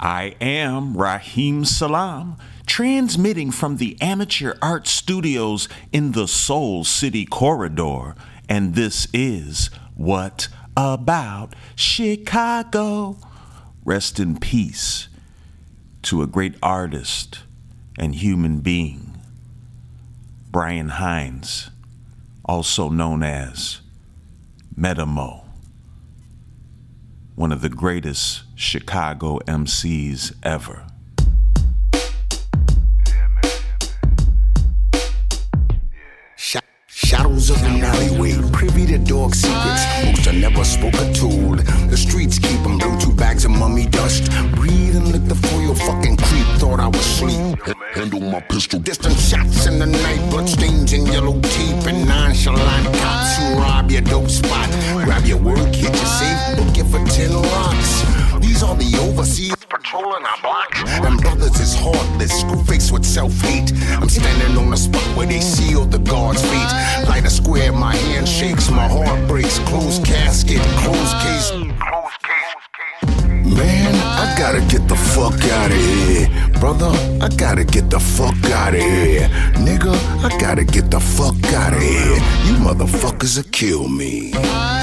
I am Raheem Salam, transmitting from the Amateur Art Studios in the Soul City Corridor, and this is What About Chicago? Rest in peace to a great artist and human being, Brian Hines, also known as Metamo one of the greatest Chicago MCs ever. Shadows of an alleyway, privy to dark secrets. Most are never spoken told. The streets keep them blue, two bags of mummy dust. Breathe and lick the foil, fucking creep. Thought I was asleep. Handle my pistol. Distant shots in the night, bloodstains and yellow tape. And nonchalant cops who rob your dope spot. Grab your work, hit your safe, book you for 10 rocks. These are the overseers patrolling our block. And brothers is heartless, screw face with self hate. I'm standing on the spot where they seal the guard's feet. Light a square, my hand shakes, my heart breaks. Closed casket, closed case. Man, I gotta get the fuck out of here. Brother, I gotta get the fuck out of here. Nigga, I gotta get the fuck out of here. You motherfuckers will kill me.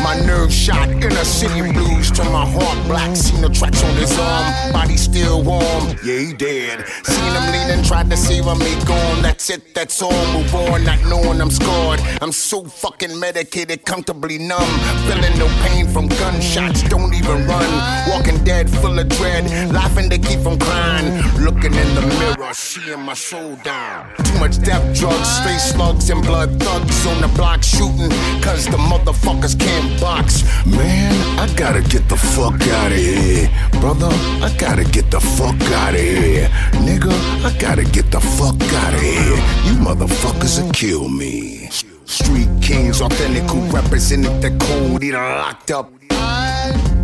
My nerve shot in a city blues to my heart black. Seen the tracks on his arm, body still warm. Yeah, he dead. Seen him leaning, tried to save him, he gone. That's it, that's all. Move on, not knowing I'm scarred. I'm so fucking medicated, comfortably numb. Feeling no pain from gunshots, don't even run. Walking dead, full of dread, laughing to keep from crying. Looking in the mirror, seeing my soul down. Too much death, drugs, space slugs, and blood thugs on the block shooting. Cause the motherfuckers can't box. Man, I gotta get the fuck out of here. Brother, I gotta get the fuck out of here. Nigga, I gotta get the fuck out of here. You motherfuckers will kill me. Street kings, authentic who represented the code, either locked up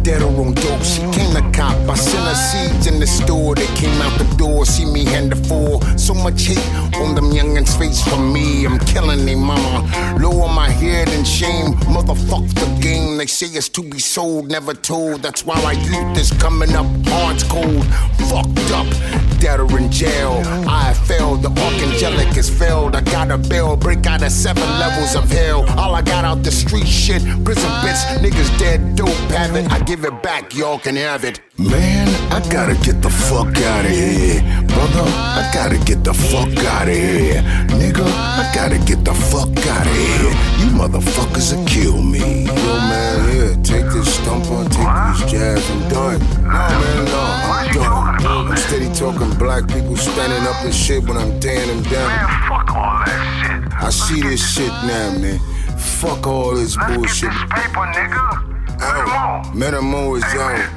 dead or on dope. She came to cop. I sent her seeds in the store. They came out the door. See me hand the four. So much hate on them youngins' face for me. I'm killing they mama. Lower my head in shame. Motherfuck the game. They say it's to be sold, never told. That's why my youth is coming up. Hearts cold. Fucked up. Dead or in jail. I failed. The archangelic is failed. I got a bill. Break out of seven levels of hell. All I got out the street shit. Prison bitch. Niggas dead. Dope have it. I give it back. Y'all can have it. Man, I gotta get the fuck out of here. Brother, I gotta get the fuck out of here. Nigga, I gotta get the fuck out of here. You motherfuckers will kill me. Yo, man, here, take this stumper, take these jabs. I'm done. No, man, no, I'm done. I'm steady talking black people standing up and shit when I'm tearing them down. Man, fuck all that shit. I see this shit now, man. Fuck all this Let's bullshit. get this paper, nigga. Out. Come is Hey, out.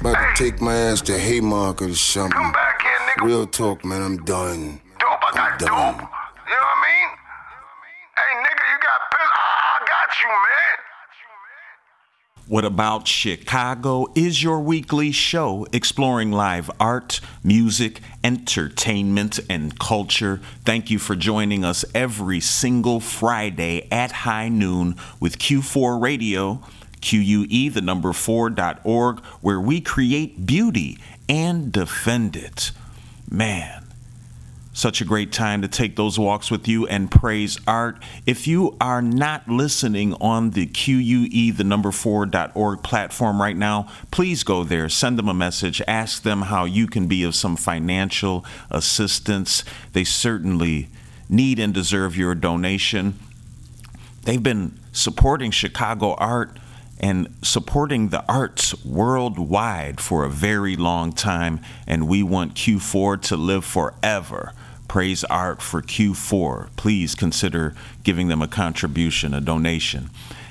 About Hey. to take my ass to Haymarket or something. Come back here, nigga. Real talk, man. I'm done. Dope, I got dope. You know what I mean? Hey, nigga, you got pill. Ah, I got you, man. What About Chicago is your weekly show exploring live art, music, entertainment, and culture. Thank you for joining us every single Friday at high noon with Q4 Radio, QUE, the number 4.org, where we create beauty and defend it. Man. Such a great time to take those walks with you and praise art. If you are not listening on the QUE, the number 4.org platform right now, please go there, send them a message, ask them how you can be of some financial assistance. They certainly need and deserve your donation. They've been supporting Chicago art and supporting the arts worldwide for a very long time, and we want Q4 to live forever. Praise Art for Q4. Please consider giving them a contribution, a donation.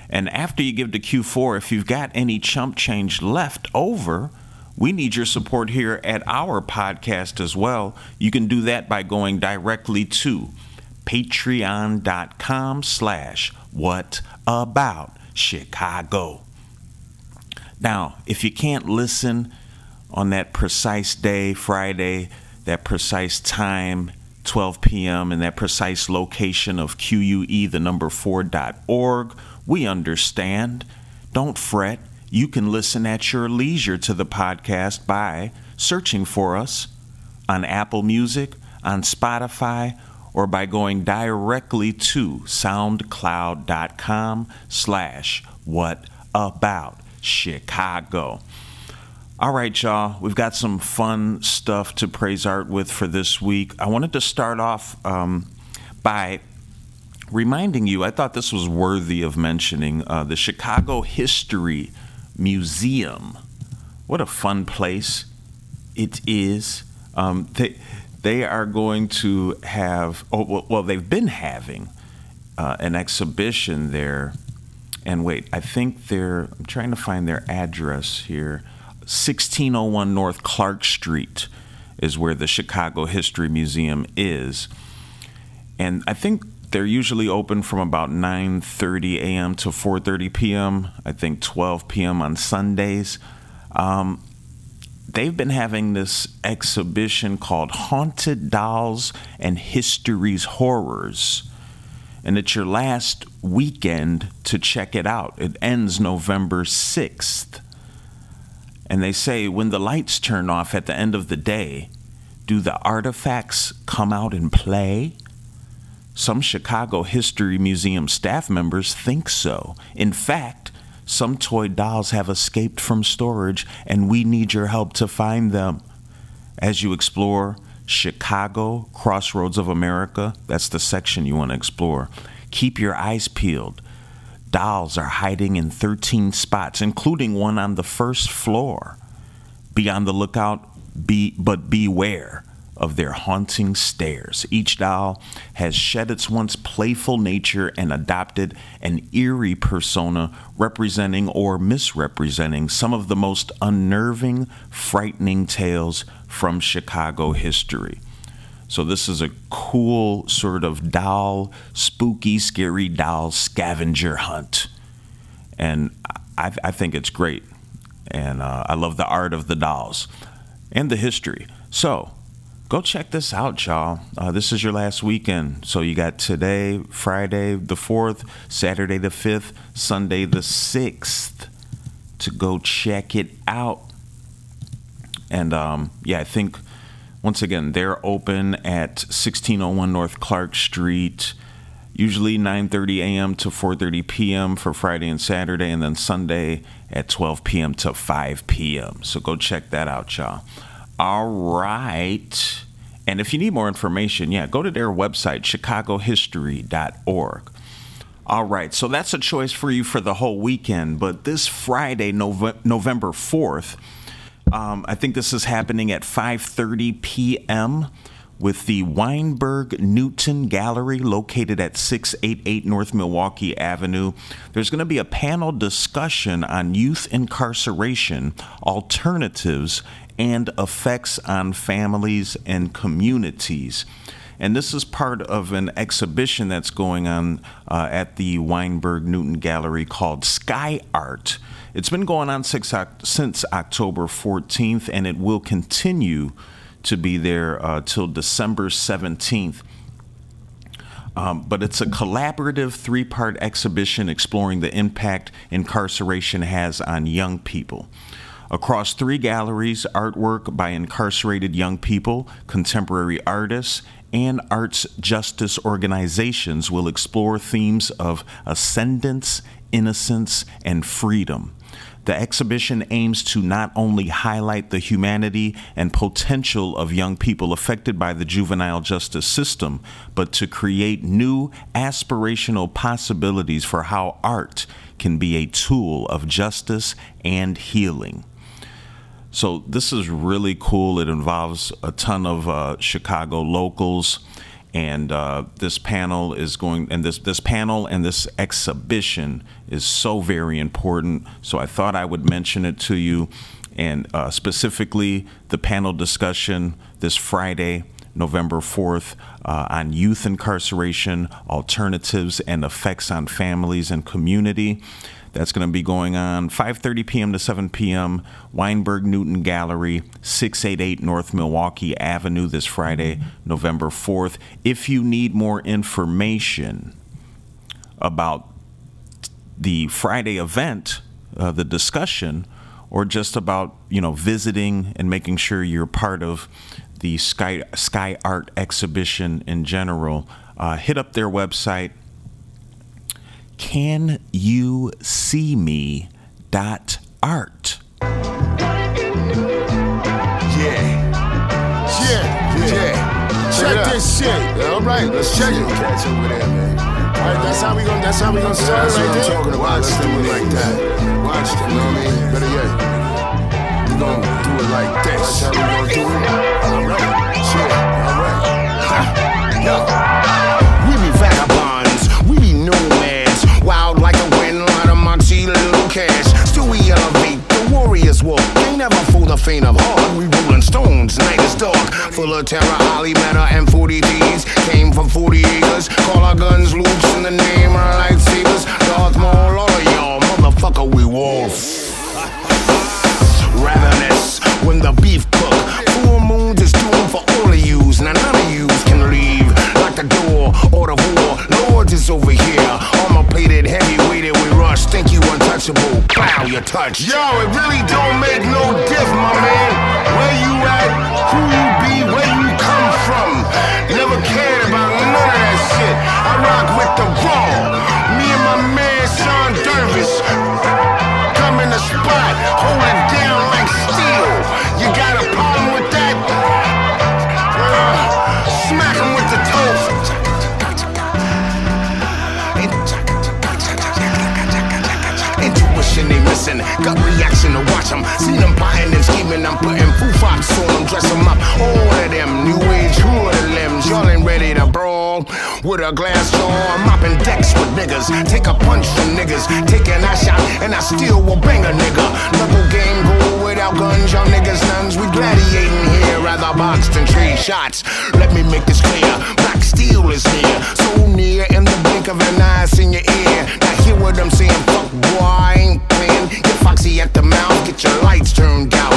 And after you give to Q4, if you've got any chump change left over, we need your support here at our podcast as well. You can do that by going directly to patreon.com slash what about Chicago. Now, if you can't listen on that precise day, Friday, that precise time, 12 p.m., and that precise location of QUE, the number 4.org, we understand. Don't fret. You can listen at your leisure to the podcast by searching for us on Apple Music, on Spotify, or by going directly to soundcloud.com slash what about Chicago. All right, y'all, we've got some fun stuff to praise art with for this week. I wanted to start off um, by reminding you, I thought this was worthy of mentioning uh, the Chicago History Museum. What a fun place it is. Um, they, they are going to have, oh, well, they've been having uh, an exhibition there. And wait, I think they're, I'm trying to find their address here. 1601 North Clark Street is where the Chicago History Museum is. And I think they're usually open from about 9:30 a.m. to 4:30 p.m. I think 12 p.m. on Sundays. Um, they've been having this exhibition called Haunted Dolls and History's Horrors. And it's your last weekend to check it out. It ends November 6th. And they say when the lights turn off at the end of the day, do the artifacts come out and play? Some Chicago History Museum staff members think so. In fact, some toy dolls have escaped from storage, and we need your help to find them. As you explore Chicago, Crossroads of America, that's the section you want to explore. Keep your eyes peeled. Dolls are hiding in 13 spots, including one on the first floor. Be on the lookout, be, but beware of their haunting stares. Each doll has shed its once playful nature and adopted an eerie persona representing or misrepresenting some of the most unnerving, frightening tales from Chicago history. So, this is a cool sort of doll, spooky, scary doll scavenger hunt. And I, I think it's great. And uh, I love the art of the dolls and the history. So, go check this out, y'all. Uh, this is your last weekend. So you got today, Friday the 4th, Saturday the 5th, Sunday the 6th to go check it out. And um, yeah, I think once again, they're open at 1601 North Clark Street. Usually 9:30 a.m. to 4:30 p.m. for Friday and Saturday, and then Sunday at 12 p.m. to 5 p.m. So go check that out, y'all. All right. And if you need more information, yeah, go to their website, chicagohistory.org. All right, so that's a choice for you for the whole weekend. But this Friday, Nove- November 4th, um, I think this is happening at 5:30 p.m. with the Weinberg Newton Gallery located at 688 North Milwaukee Avenue. There's going to be a panel discussion on youth incarceration, alternatives, and effects on families and communities. And this is part of an exhibition that's going on uh, at the Weinberg Newton Gallery called Sky Art. It's been going on since, since October 14th, and it will continue to be there uh, till December 17th. Um, but it's a collaborative three part exhibition exploring the impact incarceration has on young people. Across three galleries, artwork by incarcerated young people, contemporary artists, and arts justice organizations will explore themes of ascendance, innocence, and freedom. The exhibition aims to not only highlight the humanity and potential of young people affected by the juvenile justice system, but to create new aspirational possibilities for how art can be a tool of justice and healing. So this is really cool. It involves a ton of uh, Chicago locals, and uh, this panel is going and this this panel and this exhibition is so very important. So I thought I would mention it to you, and uh, specifically the panel discussion this Friday. November 4th uh, on youth incarceration, alternatives, and effects on families and community. That's going to be going on 5:30 p.m. to 7 p.m. Weinberg Newton Gallery, 688 North Milwaukee Avenue this Friday, November 4th. If you need more information about the Friday event, uh, the discussion, or just about you know visiting and making sure you're part of the Sky Sky Art exhibition in general, uh, hit up their website. Can you see me? Dot art. Yeah. Yeah. Yeah. Check this shit. Yeah, all right, let's Check check it. it. Cats over there, man. All right, that's how we gonna. That's how we gonna start That's right what I'm there. talking about. Watch Let's do it like that. Watch them, you know what I mean? Better yet, we gonna do it like this. That's how we gonna do it. All right. Shit. All right. Yo. Walk. They never fool the faint of heart. We rolling stones, night is dark, full of terror, Holly matter and 40 thieves. Came from 40 acres, call our guns loops in the name of lightsabers. Darth Maul, all of y'all, motherfucker, we wolf ravenous when the beef cook. Full moons is doomed for all of yous. Now none of yous can leave. Like the door or the war. Lords over here. Armor plated, heavy weighted. We rush. Think you untouchable. Plow your touch. Yo, it really don't make no diff, my man. With a glass jaw, I'm mopping decks with niggas. Take a punch from niggas, taking that shot, and I still will bang a nigga. Knuckle game go without guns, y'all niggas nuns. We gladiating here, rather box than trade shots. Let me make this clear, black steel is here, so near in the blink of an eye, it's in your ear. Now hear what I'm saying, fuck boy, I ain't playing. Get foxy at the mouth, get your lights turned out.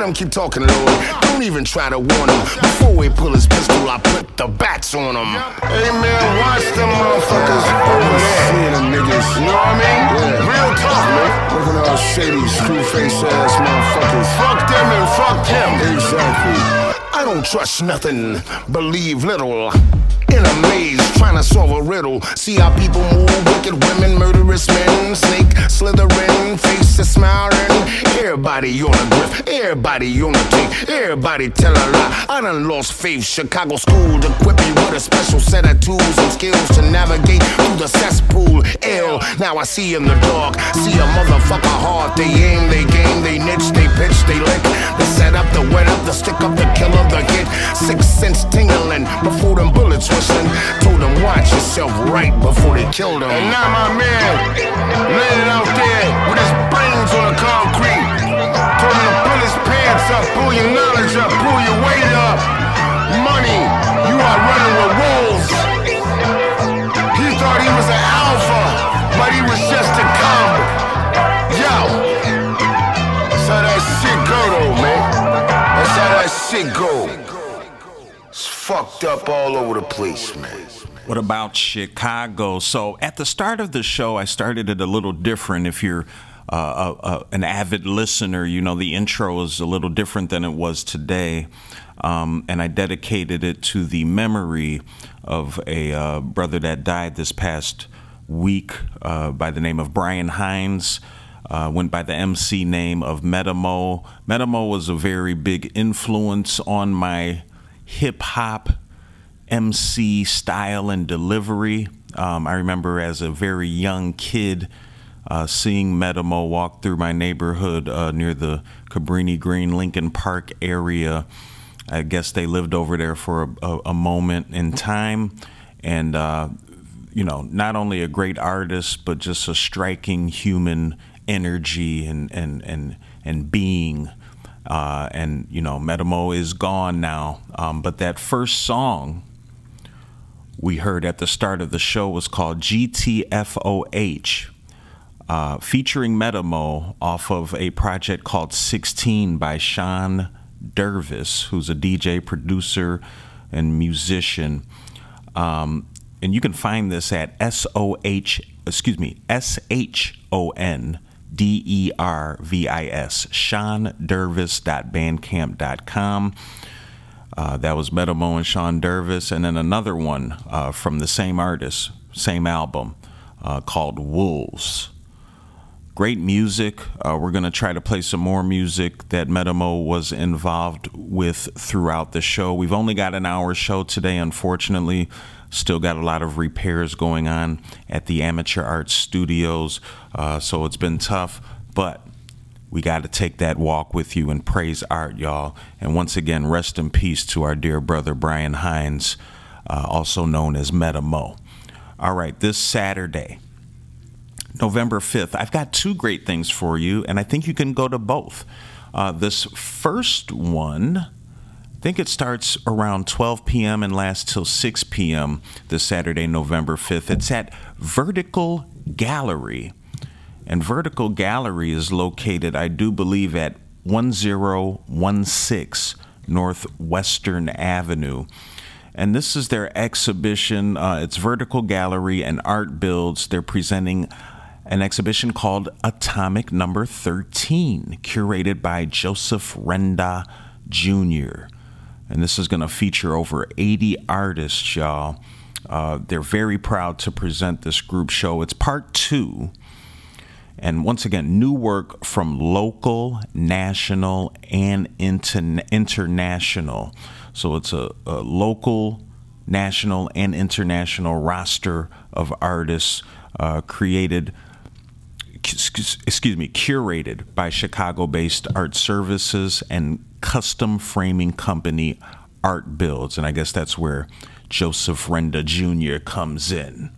Let him keep talking, Lord. Don't even try to warn him. Before he pull his pistol, I put the bats on him. Hey man, watch them motherfuckers over there. See them niggas. You know what I mean? Yeah. Real talk, man. Look at all shady, screw face ass motherfuckers. Fuck them and fuck him. Exactly. I don't trust nothing, believe little. In a maze, trying to solve a riddle. See how people move, wicked women, murderous men. Snake slithering, faces smiling. Everybody on a griff, everybody on a take, everybody tell a lie. I done lost faith. Chicago school equipped me with a special set of tools and skills to navigate through the cesspool. Ill, now I see in the dark. See a motherfucker hard. They aim, they game, they niche, they pitch, they lick. They set up, the wet up, the stick up, the kill of. Six sense tingling before them bullets whistling. Told them watch yourself right before they killed him. And now my man laying out there with his brains on the concrete. Told him to pull his pants up, pull your knowledge up, pull your weight up. Money, you are running with go. It's fucked up all over the place, man. What about Chicago? So at the start of the show, I started it a little different. If you're uh, a, a, an avid listener, you know the intro is a little different than it was today. Um, and I dedicated it to the memory of a uh, brother that died this past week uh, by the name of Brian Hines. Uh, went by the MC name of Metamo. Metamo was a very big influence on my hip hop MC style and delivery. Um, I remember as a very young kid uh, seeing Metamo walk through my neighborhood uh, near the Cabrini Green Lincoln Park area. I guess they lived over there for a, a, a moment in time. And, uh, you know, not only a great artist, but just a striking human energy and, and, and, and being. Uh, and, you know, Metamo is gone now. Um, but that first song we heard at the start of the show was called GTFOH, uh, featuring Metamo off of a project called 16 by Shon Dervis, who's a DJ, producer, and musician. Um, and you can find this at S O H, excuse me, S H O N D E R V I S, ShonDervis.bandcamp.com. Uh, that was Metamo and Shon Dervis. And then another one uh, from the same artist, same album, uh, called Wolves. Great music. Uh, we're going to try to play some more music that Metamo was involved with throughout the show. We've only got an hour show today, unfortunately. Still got a lot of repairs going on at the Amateur Arts Studios, uh, so it's been tough. But we got to take that walk with you and praise art, y'all. And once again, rest in peace to our dear brother Brian Hines, uh, also known as Metamo. All right, this Saturday, November 5th, I've got two great things for you, and I think you can go to both. Uh, this first one, I think it starts around 12 p.m. and lasts till 6 p.m. this Saturday, November 5th. It's at Vertical Gallery and Vertical Gallery is located, I do believe, at 1016 North Western Avenue. And this is their exhibition. Uh, it's Vertical Gallery and Art Builds. They're presenting an exhibition called Atomic Number 13, curated by Joseph Renda Jr. And this is going to feature over 80 artists, y'all. Uh, they're very proud to present this group show. It's part two and once again, new work from local, national, and inter- international. So it's a, a, local, national, and international roster of artists uh, created, excuse me, curated by Chicago based art services and custom framing company Art Builds. And I guess that's where Joseph Renda Jr. comes in.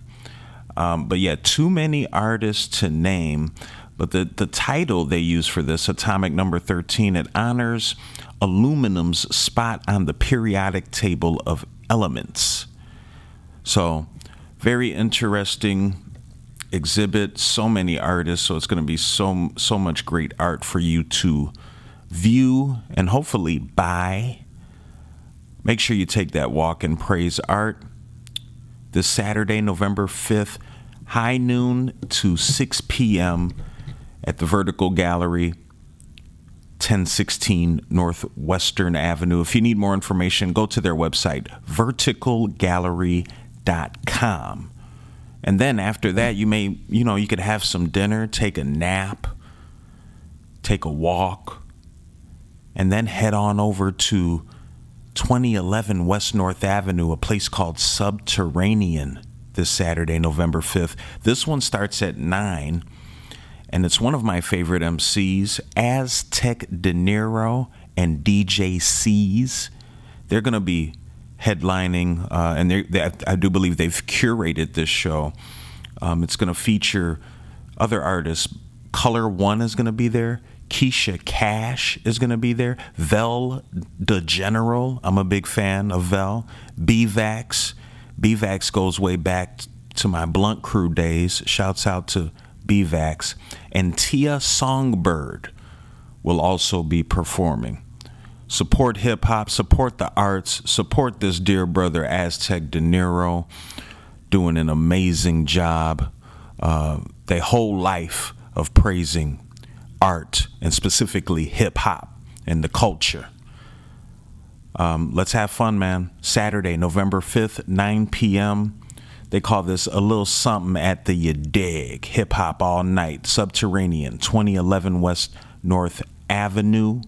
Um, but yeah, too many artists to name. But the, the title they use for this, Atomic Number 13, it honors aluminum's spot on the periodic table of elements. So, very interesting exhibit. So many artists, so it's going to be so so much great art for you to view and hopefully buy. Make sure you take that walk and praise art this Saturday, November 5th, high noon to 6 p.m. at the Vertical Gallery, 1016 North Western Avenue. If you need more information, go to their website, verticalgallery.com. And then after that, you may, you know, you could have some dinner, take a nap, take a walk, and then head on over to 2011 West North Avenue, a place called Subterranean, this Saturday, November 5th. This one starts at 9, and it's one of my favorite MCs, Aztec De Niro and DJ C's. They're going to be headlining, uh, and they, I do believe they've curated this show. Um, it's going to feature other artists. Color One is going to be there. Keisha Cash is going to be there. Vel the General, I'm a big fan of Vel. BVAX, BVAX goes way back to my Blunt Crew days. Shouts out to BVAX. And Tia Songbird will also be performing. Support hip hop, support the arts, support this dear brother Aztec De Niro, doing an amazing job. Uh, their whole life of praising art and specifically hip hop and the culture. Um, let's have fun, man. Saturday, November 5th, 9 p.m. They call this a little something at the Yadig. Hip hop all night. Subterranean, 2011 West North Avenue.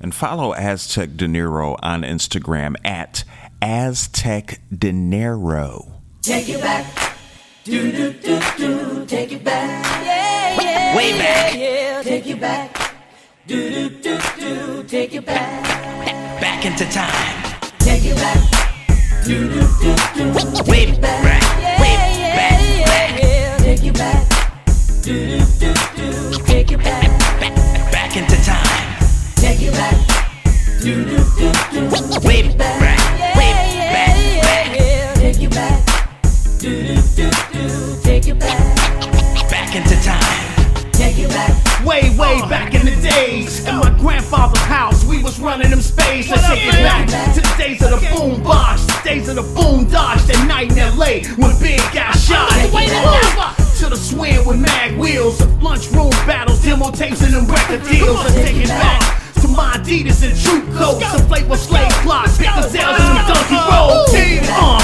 And follow Aztec De Niro on Instagram at Aztec De Niro. Take it back. Do, do, do, do. Take it back. Yeah, yeah. Way back. Yeah, yeah. Take you back. Do, do, do, do. Take you back. Back into time. Take it back. Do, do, do, do. Way Take you back. back. Way Yeah, back. yeah, Back. yeah. Take you back. Do, do, do, do. Take you back. Back. Back into time. Take you back. Way back. Way back. Back. Take you back. Do, do, do, do. Take you back. Back into time. Take you back. Way, way back in the days, in my grandfather's house, we was running them spades. Let's take back to the days of the boom box, the days of the boom dodge, that night in LA when Big got shot. Take it back. to the swing with mag wheels lunchroom battles, demo tapes, and them record deals. Let's take it back my Adidas and true coats, some flavor slave plots, pick the sales and some donkey roads. Uh,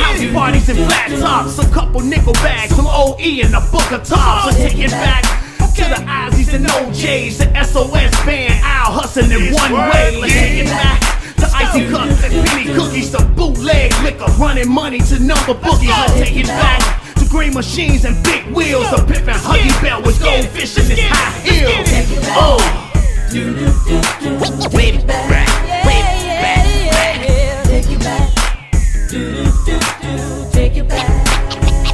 house parties and flat tops, some couple nickel bags, some OE and a book of tops. Let's take it back to the Ozzies and OJs, the SOS band, Al hustling in one way. Let's take it back. To icy cups and penny cookies, to bootleg liquor, running money to number bookies. Let's take it back to green machines and big wheels, to Pip and Huggy Bear with goldfish in his high heels. Oh. Way back, way back, Take you back. Take back.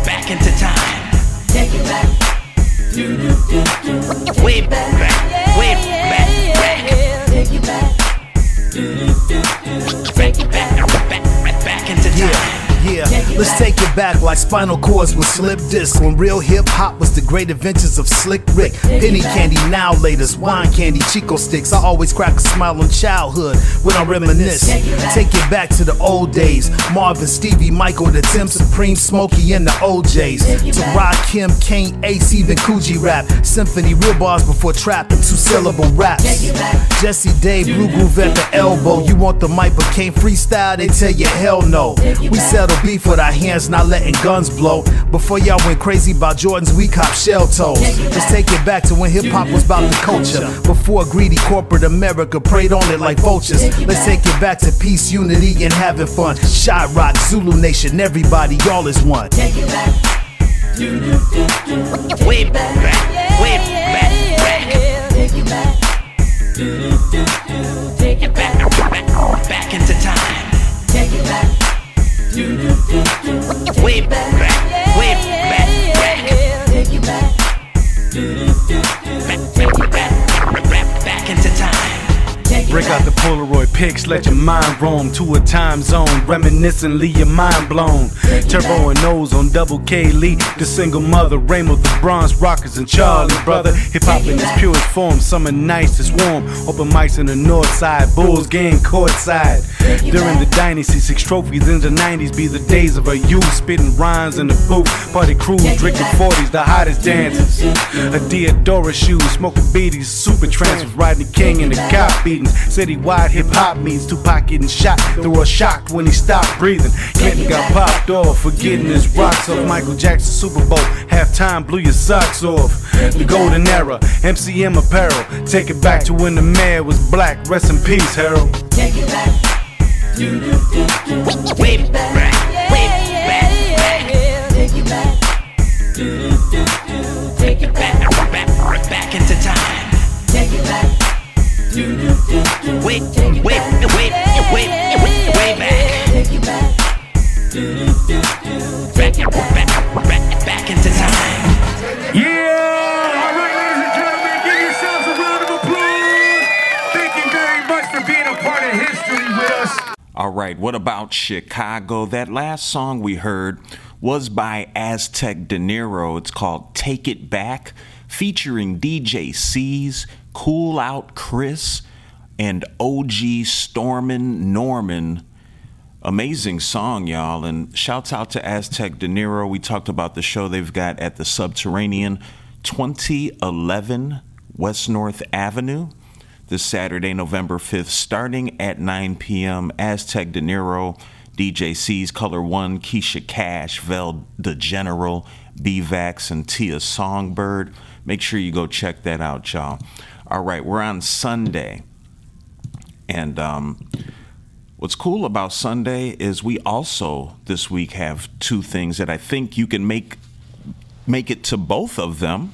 back into time. Take back. Way back, way back, back, Take back. Back. back, back, back into time. Yeah, let's take it back like spinal cords with slip discs. When real hip hop was the great adventures of Slick Rick. Penny candy now laters, wine candy, Chico sticks. I always crack a smile on childhood when I reminisce. Take it back to the old days. Marvin, Stevie, Michael, the Tim Supreme, Smokey, and the OJs. To Rod, Kim, Kane, Ace, even Kool G Rap. Symphony, real bars before trap and two syllable raps. Jesse Day, Blue Groove at the elbow. You want the mic but can't freestyle? They tell you hell no. We settle beef with our hands, not letting guns blow. Before y'all went crazy about Jordans, we cop shell toes. Let's take it back to when hip hop was about the culture. Before greedy corporate America preyed on it like vultures. Let's take it back to peace, unity, and having fun. Shot Rock, Zulu Nation, everybody, y'all is one. Take you back. Do, do, do, do. Way back, way back, back, Take you back. Do, do, do, do. Take you back. back, back, back into time. Take you back. Take you back. Take you back, back into time. Break out the Polaroid pics, let your mind roam to a time zone. reminiscently your mind blown. Turbo and nose on double K Lee, the single mother, Ramo, the Bronze Rockers, and Charlie, brother. Hip hop in its purest form, summer nights is warm. Open mics in the north side, Bulls game courtside. During the dynasty, six trophies in the 90s be the days of our youth. Spitting rhymes in the booth, party crews, drinking 40s, the hottest dancers. A Diadora shoes, smoking beaties, super trance with Rodney King in the cop beatings. Citywide hip hop means Tupac getting shot. They were shocked when he stopped breathing. Clinton got popped off for getting his rocks off. Michael Jackson Super Bowl halftime blew your socks off. The golden era, MCM apparel. Take it back to when the man was black. Rest in peace, Harold. Take you back. Do, do, do, do. Way back, way back, Take you back. Do, do, do, do. Take you back. back, back, back into time. Take you back. Do, do, do, do. Wait, Take you wait, back. wait, wait, wait, way back. Take you back. Do, do, do, do. Back, back, back, back into time. Yeah! All right, ladies and gentlemen, give yourselves a round of applause. Thank you very much for being a part of history with us. All right, what about Chicago? That last song we heard was by Aztec De Niro. It's called Take It Back, featuring DJ C's, Cool Out Chris, and OG Stormin Norman. Amazing song, y'all. And shouts out to Aztec De Niro. We talked about the show they've got at the Subterranean, 2011 West North Avenue this Saturday, November 5th, starting at 9 p.m. Aztec De Niro, DJ C's Color One, Keisha Cash, Vel the General, BVAX, and Tia Songbird. Make sure you go check that out, y'all. All right, we're on Sunday. And um, what's cool about Sunday is we also this week have two things that I think you can make make it to both of them.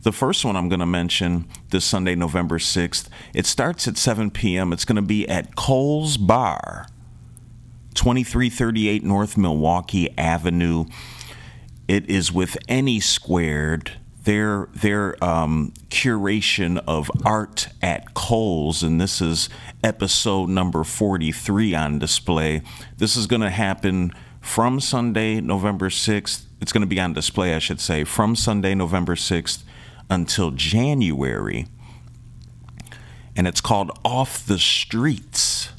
The first one I'm going to mention this Sunday, November 6th. It starts at 7 p.m. It's going to be at Cole's Bar, 2338 North Milwaukee Avenue. It is with Any Squared, their their um, curation of art at Cole's, and this is episode number 43 on display. This is going to happen from Sunday, November 6th. It's going to be on display, I should say, from Sunday, November 6th until January. And it's called Off the Streets.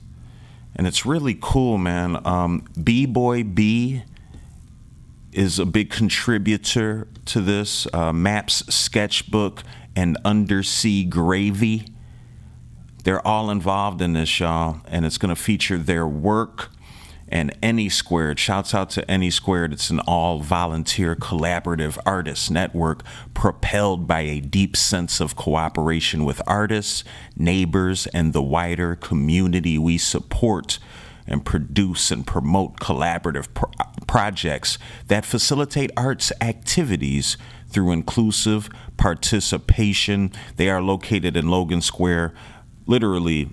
And it's really cool, man. Um, B Boy B is a big contributor to this. Uh, Maps Sketchbook and Undersea Gravy. They're all involved in this, y'all, and it's going to feature their work and Any Squared. Shouts out to Any Squared. It's an all volunteer collaborative artist network propelled by a deep sense of cooperation with artists, neighbors, and the wider community we support and produce and promote collaborative pro- projects that facilitate arts activities through inclusive participation. They are located in Logan Square, literally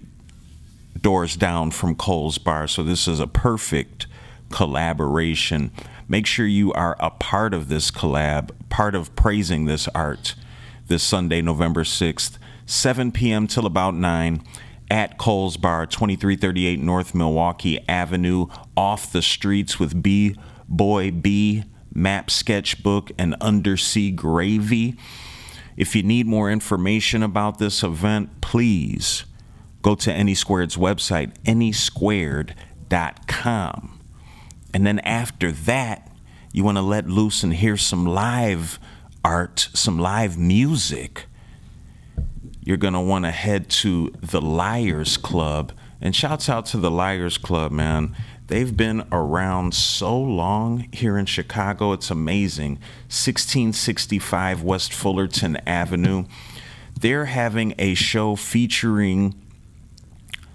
doors down from Cole's Bar. So this is a perfect collaboration. Make sure you are a part of this collab, part of praising this art this Sunday, November 6th, 7 p.m. till about 9 at Cole's Bar, 2338 North Milwaukee Avenue, off the streets with B Boy B, Map Sketchbook, and Undersea Gravy. If you need more information about this event, please go to Any Squared's website, anysquared.com. And then after that, you want to let loose and hear some live art, some live music. You're going to want to head to the Liars Club. And shouts out to the Liars Club, man. They've been around so long here in Chicago. It's amazing. 1665 West Fullerton Avenue. They're having a show featuring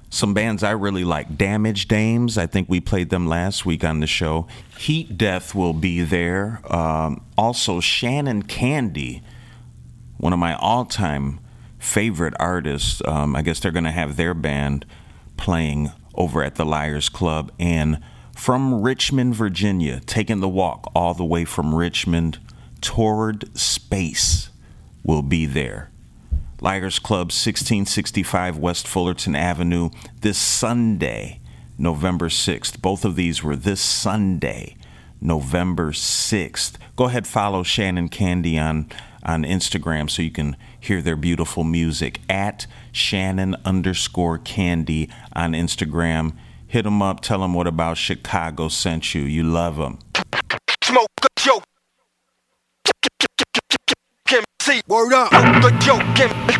some bands I really like. Damage Dames, I think we played them last week on the show. Heat Death will be there. Um, also, Shannon Candy, one of my all time favorite artists. Um, I guess they're going to have their band playing over at the Liars Club. And from Richmond, Virginia, taking the walk all the way from Richmond toward space will be there. Liars Club, 1665 West Fullerton Avenue, this Sunday, November 6th. Both of these were this Sunday, November 6th. Go ahead, follow Shannon Candy on, on Instagram so you can hear their beautiful music at Shannon underscore Candy on Instagram. Hit them up, tell them what about Chicago sent you. You love them. Smoke a joke. Kim Word up. Smoke a joke.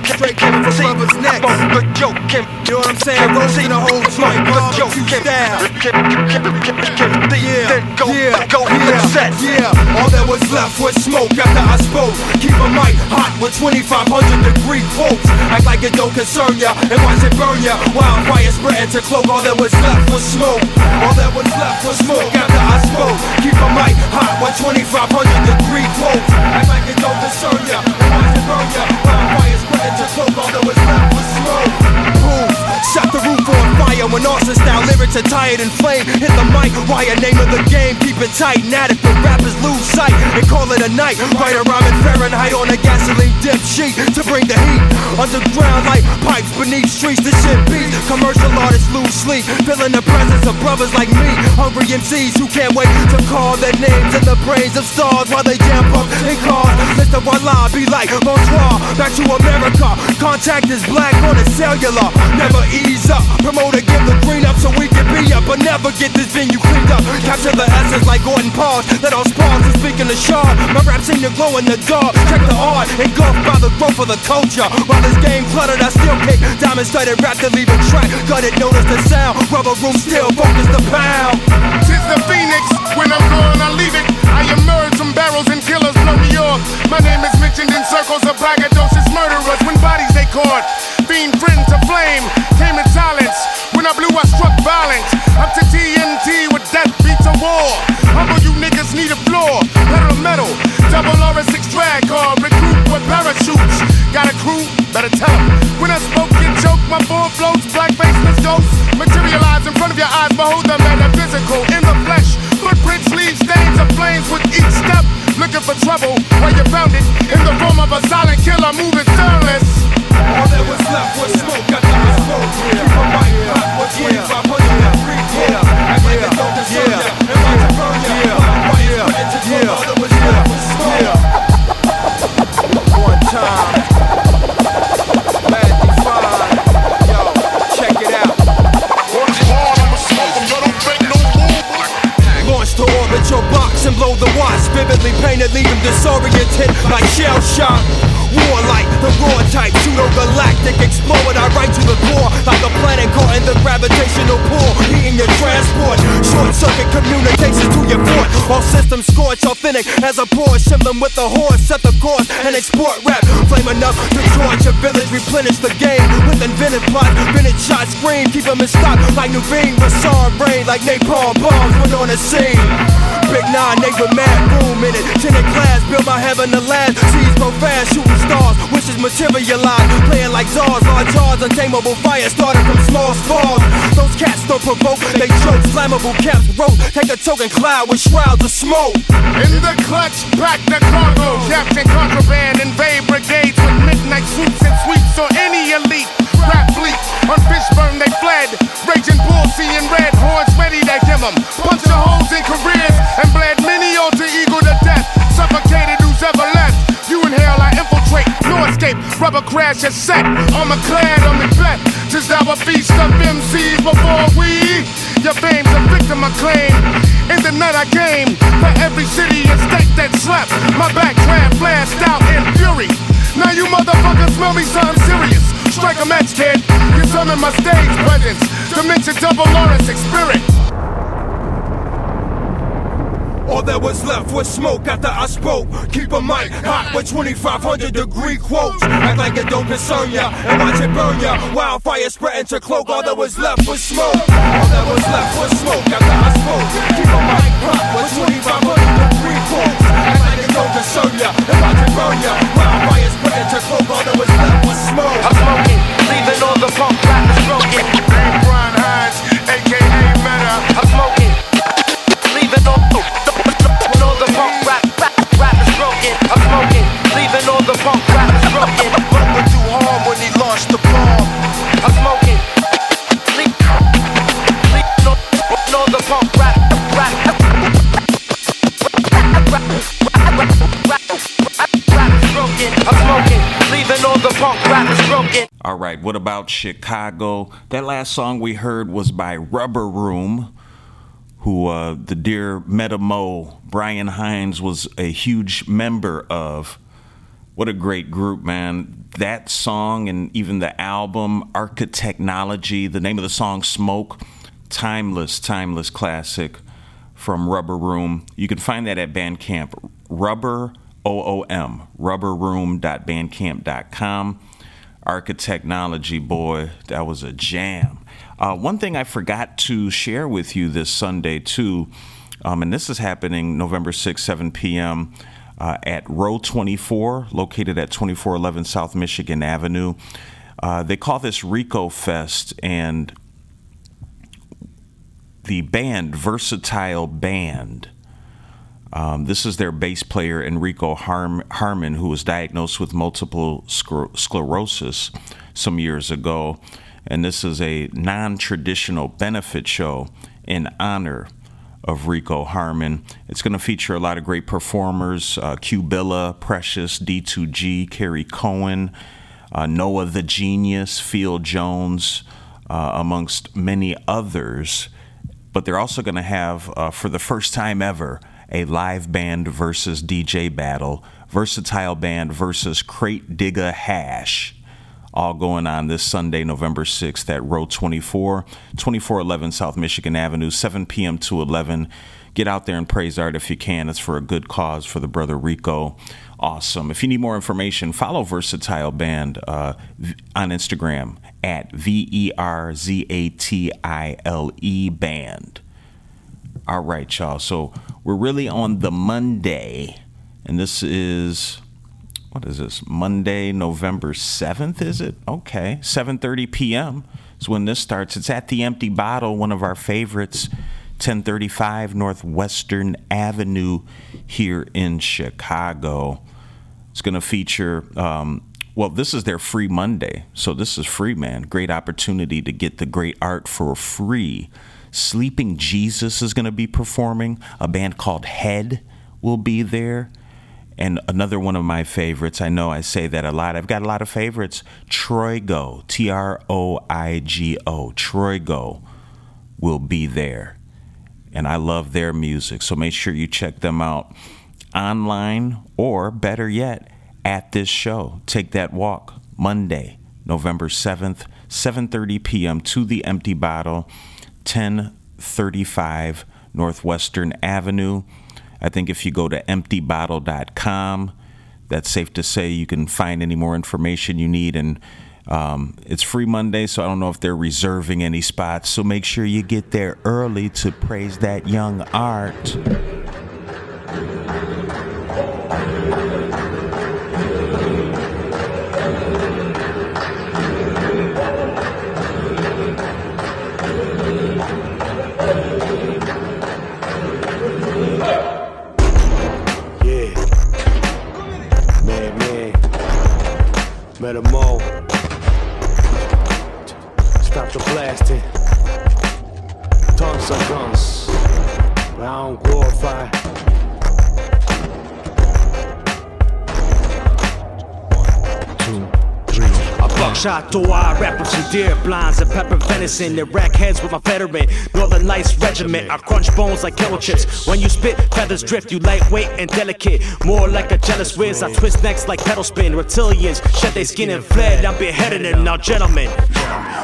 Straight coming from brothers next. Smoke a joke. You know what I'm saying? Rose in the whole joint. a joke. Kim. C. Yeah, Then go. yeah, Go. yeah, Set. yeah. All that was left was smoke after I spoke. Keep a mic hot with 2,500 degree quotes. Act like it don't concern ya and watch it burn ya. Wildfire spreading to cloak. All that was left was smoke. All that was left was smoke after I spoke. Keep a mic hot with 2,500 degree quotes. Act like it don't concern ya burn ya. Wildfire spreading to. All that was left was smoke. Set the roof on fire when Austin style lyrics are tired and flame. Hit the mic, wire name of the game, keep it tight. Inadequate rappers lose sight and call it a night. Write a rhyme in Fahrenheit on a gasoline dip sheet to bring the heat. Underground like pipes beneath streets, the shit beats. Commercial artists lose sleep, feeling the presence of brothers like me. Hungry MCs who can't wait to call their names in the brains of stars while they jam up in cars. Mr. Voila, be like, bonsoir, back to America. Contact is black on the cellular. Never ease up. Promoter give the green up so we can be up, but never get this venue cleaned up. Capture the essence like Gordon Parks. Let all sparks and speaking the sharp. My rap seem to glow in the dark. Check the art, engulfed by the growth of the culture. While this game cluttered, I still kick. Diamond studded rap to leave a track. It, notice the sound. Rubber room still focus the pound. Tis the phoenix, when I'm gone, I leave it. I emerge from barrels and killers blow me off. My name is mentioned in circles of braggadocious murderers. When bodies they caught, being friend to flame, came in silence. When I blew, I struck violence. Up to TNT with death beats a war. Humble you niggas need a floor, pedal metal double or a six drag car, recruit with parachutes. Got a crew? Better tell them. When I smoke and choke, my form floats, black faceless ghosts. Materialize in front of your eyes, behold the metaphysical in the flesh. Footprints leave stains of flames with each step. Looking for trouble where you found it. In the form of a silent killer moving soundless. All that was left was smoke, I thought was smoke. Keep a 2500 yeah. yeah. yeah. yeah. yeah. yeah. yeah. yeah. the watch, vividly painted, leaving disoriented like shell shock. Warlike, the raw type, pseudo galactic, explode. I write to the core like a planet caught in the gravity. Systems scorch, authentic as a Porsche emblem with a horse. Set the course and export rap. Flame enough to torch a village, replenish the game with invented plots. Vintage shots scream, keep them in stock like Nuveen, Rassar, rain like napalm bombs went on the scene. Big nine, neighbor mad, room in it. Tinted glass, build my heaven to last. Seas grow fast, shooting stars, wishes materialize. Playing like Zars, large jaws, untamable fire started from small sparks. Those cats don't provoke, they choke. Flammable caps rope, take a token cloud with shrouds of smoke. In the clutch, pack the cargo. Captain contraband, invade brigades with midnight swoops and sweeps or any elite. Rap fleet, on Fishburne they fled. Raging bull, seeing red horns ready to them. Bunch of hoes in careers and bled many alter eagle to death. Suffocated who's ever Infiltrate, no escape. Rubber crash is set. Armor clad on the bet. Tis our feast of MCs before we. Your fame's a victim acclaim. In the night I came for every city and state that slept. My back backdraft flashed out in fury. Now you motherfuckers smell me something serious. Strike a match, kid. You summon my stage presence. Dimension double Lawrence experience. All that was left was smoke after I spoke. Keep a mic hot with 2500 degree quotes. Act like it don't concern ya and watch it burn ya. Wildfire spreading to cloak. All that was left was smoke. All that was left was smoke after I spoke. Keep a mic hot with 2500 degree quotes. Act like it don't concern ya and watch it burn ya. Wildfire spreading to cloak. All that was left was smoke. I'm smoking, leaving all the punk rappers broken. Name Brian Hines, aka Meta. I'm smoking, leaving all, all I'm smoking, leaving all the punk rappers broken. Hard when he launched the bomb. I'm smoking. All right, what about Chicago? That last song we heard was by Rubber Room, who uh, the dear Metamo Brian Hines was a huge member of. What a great group, man. That song and even the album, Architechnology, the name of the song, Smoke, timeless, timeless classic from Rubber Room. You can find that at Bandcamp. Rubber, O O M, rubberroom.bandcamp.com. Architechnology, boy, that was a jam. Uh, one thing I forgot to share with you this Sunday, too, um, and this is happening November 6, 7 p.m. Uh, at Row 24, located at 2411 South Michigan Avenue. Uh, they call this Rico Fest, and the band, Versatile Band, um, this is their bass player, Enrico Harm- Harmon, who was diagnosed with multiple scler- sclerosis some years ago. And this is a non traditional benefit show in honor of Rico Harmon. It's going to feature a lot of great performers uh, Q Billa, Precious, D2G, Kerry Cohen, uh, Noah the Genius, Phil Jones, uh, amongst many others. But they're also going to have, uh, for the first time ever, a live band versus DJ battle, versatile band versus crate digger hash, all going on this Sunday, November 6th at Row 24, 2411 South Michigan Avenue, 7 p.m. to 11. Get out there and praise art if you can. It's for a good cause for the brother Rico. Awesome. If you need more information, follow Versatile Band uh, on Instagram at V E R Z A T I L E Band. All right, y'all. So we're really on the Monday, and this is what is this? Monday, November seventh. Is it okay? Seven thirty p.m. is when this starts. It's at the Empty Bottle, one of our favorites. 1035 North Western Avenue here in Chicago. It's going to feature, um, well, this is their free Monday. So this is free, man. Great opportunity to get the great art for free. Sleeping Jesus is going to be performing. A band called Head will be there. And another one of my favorites, I know I say that a lot. I've got a lot of favorites. Troigo, T R O I G O, Troigo will be there. And I love their music. So make sure you check them out online or better yet, at this show. Take that walk Monday, November 7th, 7:30 p.m. to the Empty Bottle, 1035 North Western Avenue. I think if you go to emptybottle.com, that's safe to say you can find any more information you need and um, it's free Monday, so I don't know if they're reserving any spots. So make sure you get there early to praise that young art. Metamo. Stop the blasting. Tons of guns. But I don't glorify. Buckshot, door eye rappers and deer blinds and pepper venison. They rack heads with my veteran. Northern Lights regiment. I crunch bones like kettle chips. When you spit, feathers drift. You lightweight and delicate. More like a jealous whiz. I twist necks like pedal spin. Reptilians shed their skin and fled. I'm beheaded them. Now, gentlemen.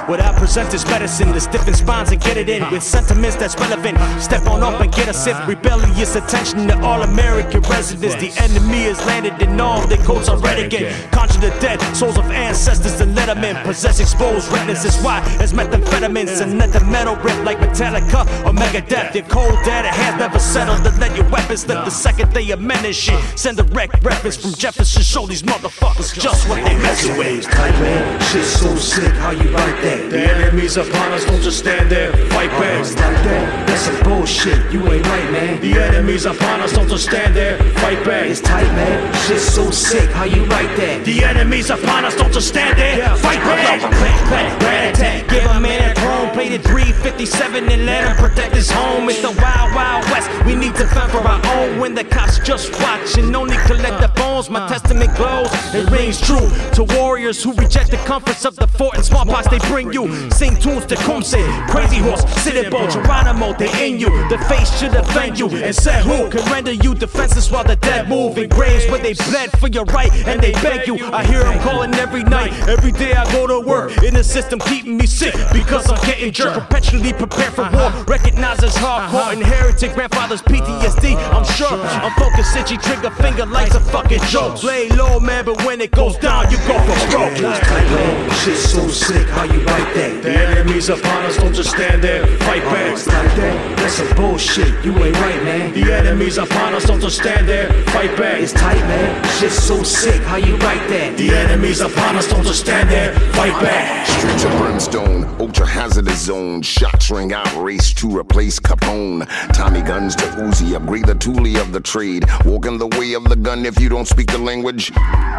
What I present is medicine to stiffen spines and get it in with sentiments that's relevant. Step on up and get a sip. Rebellious attention to all American residents. The enemy is landed in all their coats are red again. Conjure the dead, souls of ancestors and in. Possess exposed retinas is why it's methamphetamines and let the metal rip like Metallica or Megadeth. Your cold dead hands never settled to let your weapons slip the second they amend this shit. Send a wreck reference from Jefferson. Show these motherfuckers just what they messing with. Tight man, shit so sick. How you like that? The enemy's upon us, don't just stand there, fight uh-huh. back. It's like that. That's some bullshit. You ain't right, man. The enemy's upon us, don't just stand there, fight back. It's tight, man. Shit so sick. How you like that? The enemy's upon us, don't just stand there, Yeah. fight back. Clap, clap, rat attack. Give a man a chrome plated 357 and let him protect his home. It's the wild, wild west. We need to fend for our own when the cops just watch and only collect the bones. My testament glows, it rings true to warriors who reject the comforts of the fort and smallpox they bring you. Sing tunes to Kumse, Crazy Horse, City Citadel, Geronimo, they in you. The face should offend you and said who can render you defenseless while the dead move in graves where they bled for your right and they beg you. I hear them calling every night, every day I go to work. In the system keeping me sick because I'm getting jerked. Perpetually prepared for war, recognize as hardcore, inherited grandfather's PTSD. I'm sure I'm focused, itchy trigger finger like a fucking joke. Lay low, man, but when it goes down, you go for broke. Shit so sick. How you like that? The enemy's upon us, don't just stand there, fight back. Uh-huh. It's like that. That's some bullshit. You ain't right, man. The enemy's upon us, don't just stand there, fight back. It's tight, man. Shit so sick. How you like that? The enemy's upon us, don't just stand there, fight back. Streets of brimstone, ultra hazardous zone. Shots ring out, race to replace Capone. Tommy guns to Uzi, upgrade the toolie of the trade. Walk in the way of the gun if you don't speak the language.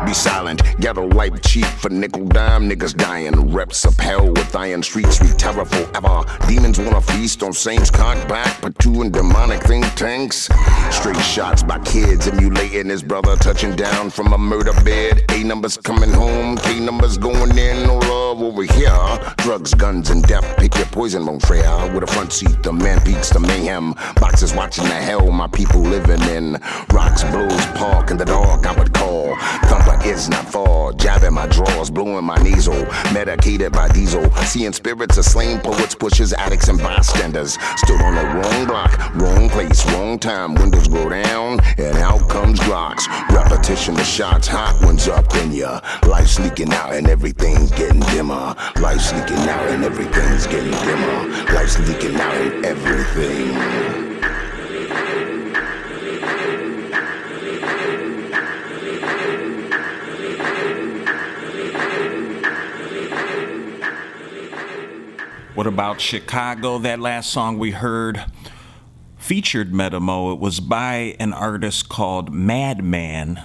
Be silent, ghetto life cheap for nickel dime. Niggas dying, reps of with iron streets. We terror forever. Demons wanna feast on saints, cock back, platoon demonic think tanks. Straight shots by kids emulating his brother touching down from a murder bed. A numbers coming home, K numbers going in. No love over here. Drugs, guns, and death. Pick your poison, mon frere. With a front seat, the man peaks the mayhem. Boxes watching the hell my people living in. Rocks, blows, park in the dark. I would call. Thumper is not far. Jabbing my drawers, blowing my nasal. Medicated by diesel. Seeing spirits of slain poets, pushers, addicts, and bystanders. Stood on the wrong block, wrong place, wrong time. Windows go down, and out comes Glocks. Repetition of shots, hot ones up in ya. Life's leaking out, and everything's getting dimmer. Life's leaking out, and everything's getting dimmer. Life's leaking out, and everything. What about Chicago? That last song we heard featured Metamo. It was by an artist called Madman,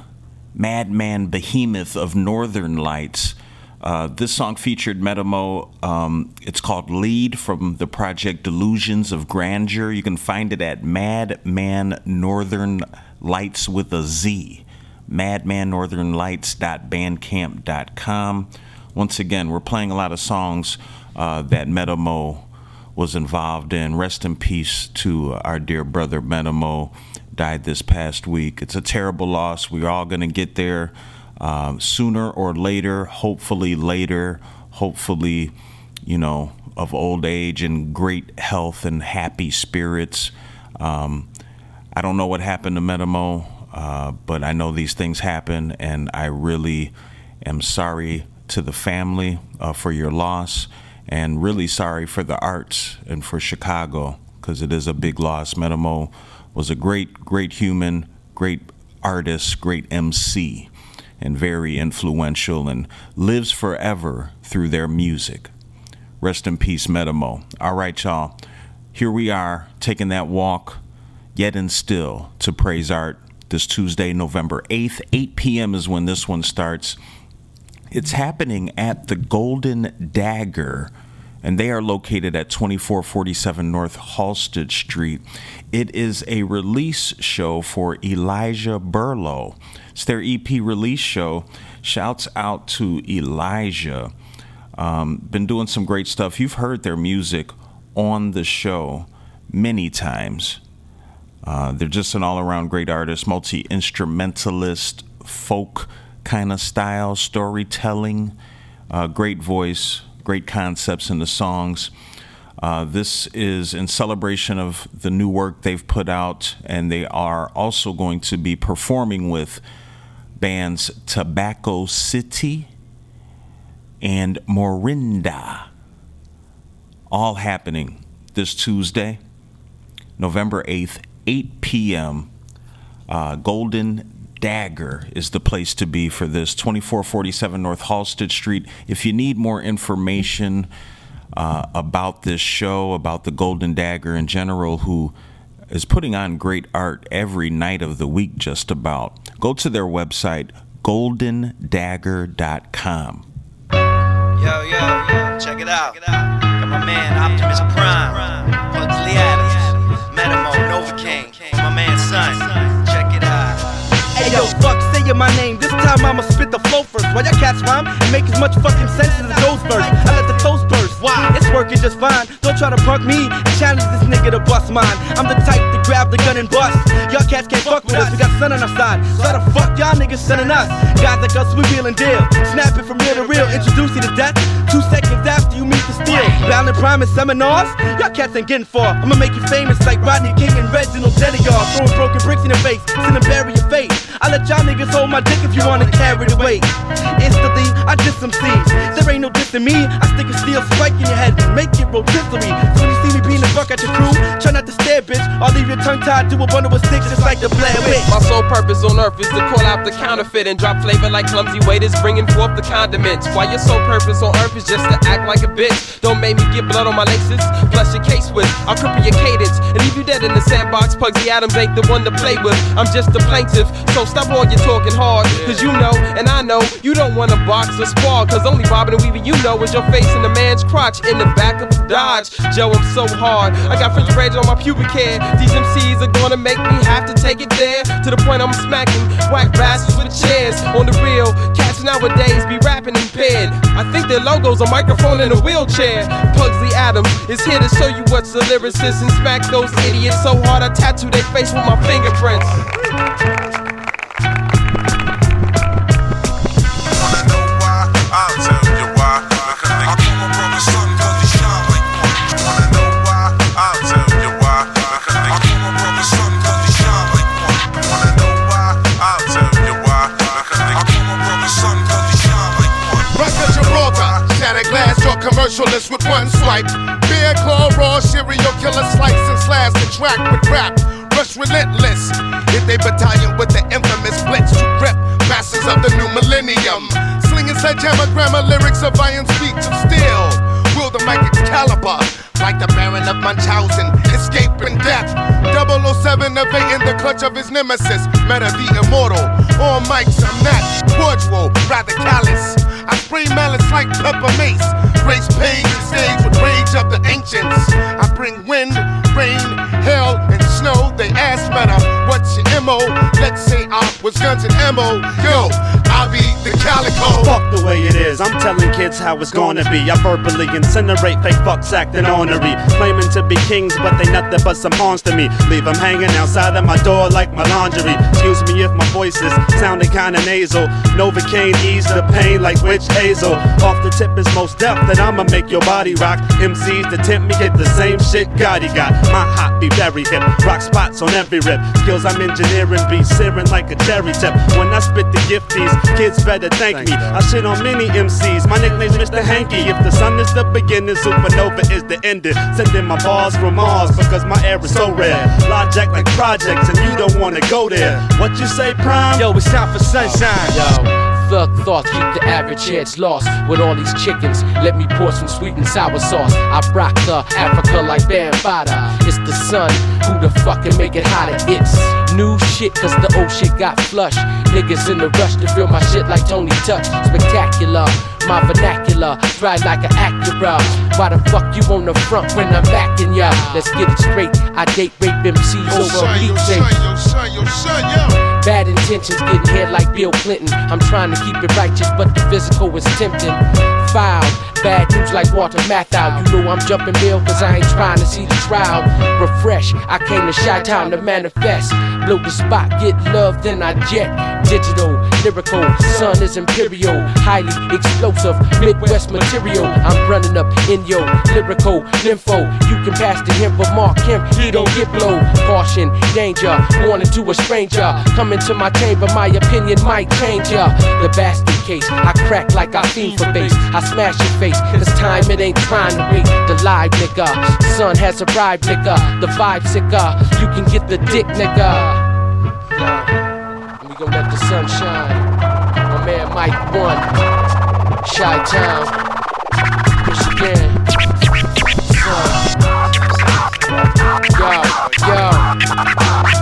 Madman Behemoth of Northern Lights. Uh, this song featured Metamo. Um, it's called Lead from the project Delusions of Grandeur. You can find it at Madman Northern Lights with a Z. madmannorthernlights.bandcamp.com. Once again, we're playing a lot of songs uh, that Metamo was involved in. Rest in peace to our dear brother Metamo. died this past week. It's a terrible loss. We're all going to get there um, sooner or later, hopefully later, hopefully, you know, of old age and great health and happy spirits. Um, I don't know what happened to Metamo, uh, but I know these things happen, and I really am sorry to the family uh, for your loss, and really sorry for the arts and for Chicago because it is a big loss. Metamo was a great, great human, great artist, great MC, and very influential, and lives forever through their music. Rest in peace, Metamo. All right, y'all. Here we are taking that walk, yet and still, to praise art this Tuesday, November 8th. 8 p.m. is when this one starts. It's happening at the Golden Dagger, and they are located at 2447 North Halsted Street. It is a release show for Elijah Burlow. It's their EP release show. Shouts out to Elijah. Um, been doing some great stuff. You've heard their music on the show many times. Uh, they're just an all around great artist, multi instrumentalist, folk kind of style, storytelling, uh, great voice, great concepts in the songs. Uh, this is in celebration of the new work they've put out, and they are also going to be performing with bands Tobacco City and Morinda. All happening this Tuesday, November 8th, 8 p.m. Uh, Golden Dagger is the place to be for this. 2447 North Halsted Street. If you need more information uh, about this show, about the Golden Dagger in general, who is putting on great art every night of the week, just about, go to their website, goldendagger.com. Yo, yo, yo, check it out. Got my man Optimus Prime, Pugsley Adams, Metamo, King, my man Son. Yo, fuck, say my name. This time I'ma spit the flow first. While y'all cats rhyme and make as much fucking sense as those verse. I let the toast burst. Why? Working just fine. Don't try to punk me and challenge this nigga to bust mine. I'm the type to grab the gun and bust. Y'all cats can't fuck with us. We got sun on our side. So how the fuck y'all niggas sending us? Guys like us, we real and deal. Snapping from real to real. Introduce you to death. Two seconds after you meet the steel. And prime in seminars. Y'all cats ain't getting far. I'ma make you famous like Rodney King and Reginald Dennyard. Throwing broken bricks in your face. Send and bury your face. I let y'all niggas hold my dick if you wanna carry the weight. Instantly, I diss some seeds. There ain't no dissing me. I stick a steel spike in your head and make it rotisserie. So when you see me being the fuck at your crew, try not to stare, bitch. I'll leave your tongue tied to a bundle of sticks just like the Blair Witch. My sole purpose on earth is to call out the counterfeit and drop flavor like clumsy waiters bringing forth the condiments. While your sole purpose on earth is just to act like a bitch. Don't make me get blood on my laces. Flush your case with, I'll cripple your cadence and leave you dead in the sandbox. Pugsley Adams ain't the one to play with. I'm just the plaintiff, so stop all your talking hard. Cause you know, and I know, you don't wanna box or spar. Cause only bobbing and weaving you know is your face in the man's crotch in the back of a Dodge. Joe, I'm so hard. I got French braids on my pubic hair. These MCs are gonna make me have to take it there. To the point I'm smacking whack bastards with chairs. On the real, cats nowadays be rapping in bed. I think their logo's a microphone in a wheelchair. Pugsley Adams is here to show you what's a lyricist and smack those idiots so hard I tattoo their face with my fingerprints. Commercialist with one swipe. Beer claw, raw serial killer slice and slash the track with rap. Rush relentless. Hit they battalion with the infamous blitz to grip. Masters of the new millennium. Slinging sledgehammer grammar lyrics of iron speech of steel. Will the mic Excalibur. Like the Baron of Munchausen, escaping death. 007 evading the clutch of his nemesis. Meta the immortal. On mics, I'm not cordial, rather callous. I spray malice like pepper mace. Grace page the stage with rage of the ancients. I bring wind, rain, hail, and snow. They ask better, what's your MO? Let's say I was guns and ammo. Yo, I'll be the calico. Fuck the way it is, I'm telling kids how it's gonna be. I verbally incinerate fake fucks acting ornery. Claiming to be kings, but they nothing but some pawns to me. Leave them hanging outside of my door like my laundry. Excuse me if my voice is sounding kinda nasal. Novocaine ease the pain like witch hazel. Off the tip is most deaf that I'ma make your body rock. MCs that tempt me get the same shit Gotti got. My hot be very hip, rock spots on every rip. Skills I'm engineering be searing like a cherry tip. When I spit the gifties, kids better thank me. I shit on many MCs. My nickname's Mr. Hanky. If the sun is the beginning, supernova is the ending. Sending my bars from Mars because my air is so rare. Logic like projects, and you don't wanna go there. What you say, Prime? Yo, it's time for sunshine. Yo. Thug thoughts keep the average heads lost with all these chickens. Let me pour some sweet and sour sauce. I rock the Africa like Bambaataa. It's the sun, who the fuck can make it hotter? It's new shit, cause the old shit got flushed. Niggas in the rush to feel my shit like Tony Touch. Spectacular, my vernacular, dry like an Acura. Why the fuck you on the front when I'm backing ya? Let's get it straight. I date rape MCs Yo, over son, yo, beat son, yo, son, yo, son, yo. Bad intentions getting hit like Bill Clinton. I'm trying to keep it righteous, but the physical is tempting. Foul, bad news like Walter Matthau. You know I'm jumping bill, cause I ain't trying to see the trial. Refresh, I came to Chi-Town to manifest. Blow the spot, get love, then I jet. Digital, lyrical, sun is imperial, highly explosive, Midwest material. I'm running up in yo, lyrical nympho. You can pass to him, but mark him, he don't get blow. Caution, danger, warning to a stranger. Come into my chamber, my opinion might change ya. The bastard case, I crack like I fiend for bass. I smash your face, cause time it ain't trying to wait. The live nigga, sun has arrived, nigga. The vibe sicker, you can get the dick, nigga. And we gon' let the sun shine. My man Mike One, Chi-Town, Michigan. Sun. Yo, yo.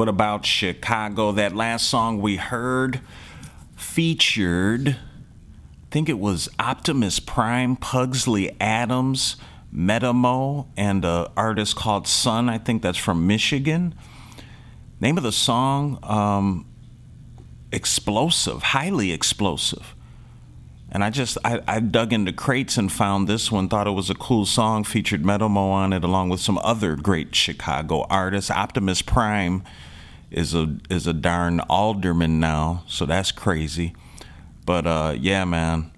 What about Chicago? That last song we heard featured, I think it was Optimus Prime, Pugsley Adams, Metamo, and an artist called Sun. I think that's from Michigan. Name of the song, um, Explosive, highly explosive. And I just I, I dug into crates and found this one. Thought it was a cool song. Featured Metamo on it, along with some other great Chicago artists. Optimus Prime is a is a darn alderman now, so that's crazy. But uh, yeah, man,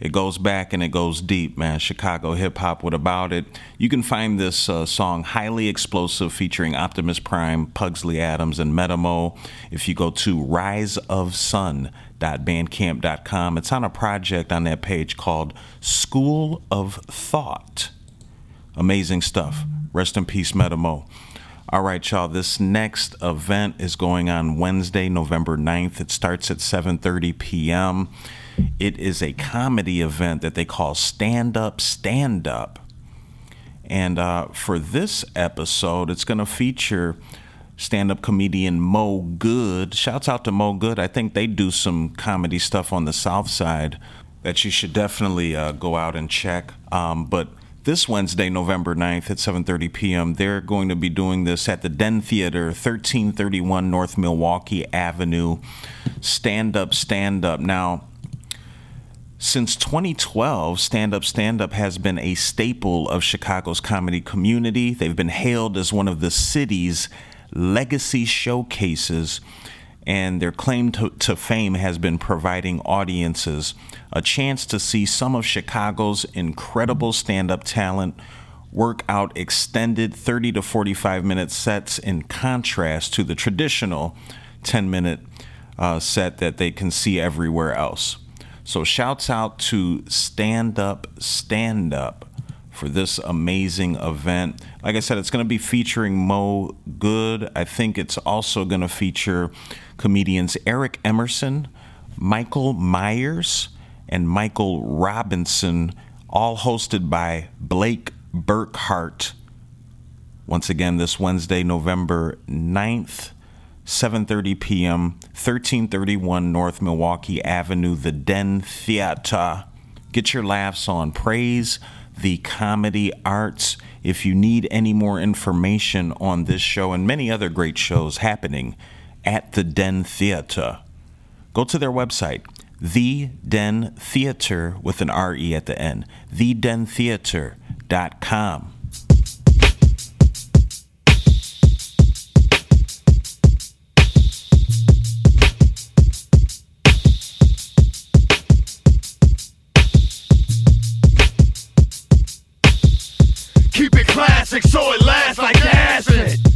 it goes back and it goes deep, man. Chicago hip hop. What about it? You can find this uh, song "Highly Explosive" featuring Optimus Prime, Pugsley Adams, and Metamo. If you go to riseofsun.bandcamp.com, it's on a project on that page called School of Thought. Amazing stuff. Rest in peace, Metamo. All right, y'all. This next event is going on Wednesday, November 9th. It starts at 7:30 p.m. It is a comedy event that they call Stand Up Stand Up. And uh, for this episode, it's going to feature stand up comedian Mo Good. Shouts out to Mo Good. I think they do some comedy stuff on the South Side that you should definitely uh, go out and check. Um, but this Wednesday, November 9th at 7:30 p.m., they're going to be doing this at the Den Theatre, 1331 North Milwaukee Avenue. Stand up, stand up. Now, since 2012, Stand Up Stand Up has been a staple of Chicago's comedy community. They've been hailed as one of the city's legacy showcases, and their claim to, to fame has been providing audiences a chance to see some of Chicago's incredible stand up talent work out extended 30 to 45 minute sets in contrast to the traditional 10 minute uh, set that they can see everywhere else. So, shouts out to Stand Up Stand Up for this amazing event. Like I said, it's going to be featuring Mo Good. I think it's also going to feature comedians Eric Emerson, Michael Myers, and Michael Robinson, all hosted by Blake Burkhart. Once again, this Wednesday, November 9th, 7:30 p.m., 1331 North Milwaukee Avenue, the Den Theatre. Get your laughs on. Praise the comedy arts. If you need any more information on this show and many other great shows happening at the Den Theatre, go to their website, The Den Theatre with an R-E at the end, thedentheatre.com. classic so it lasts like acid.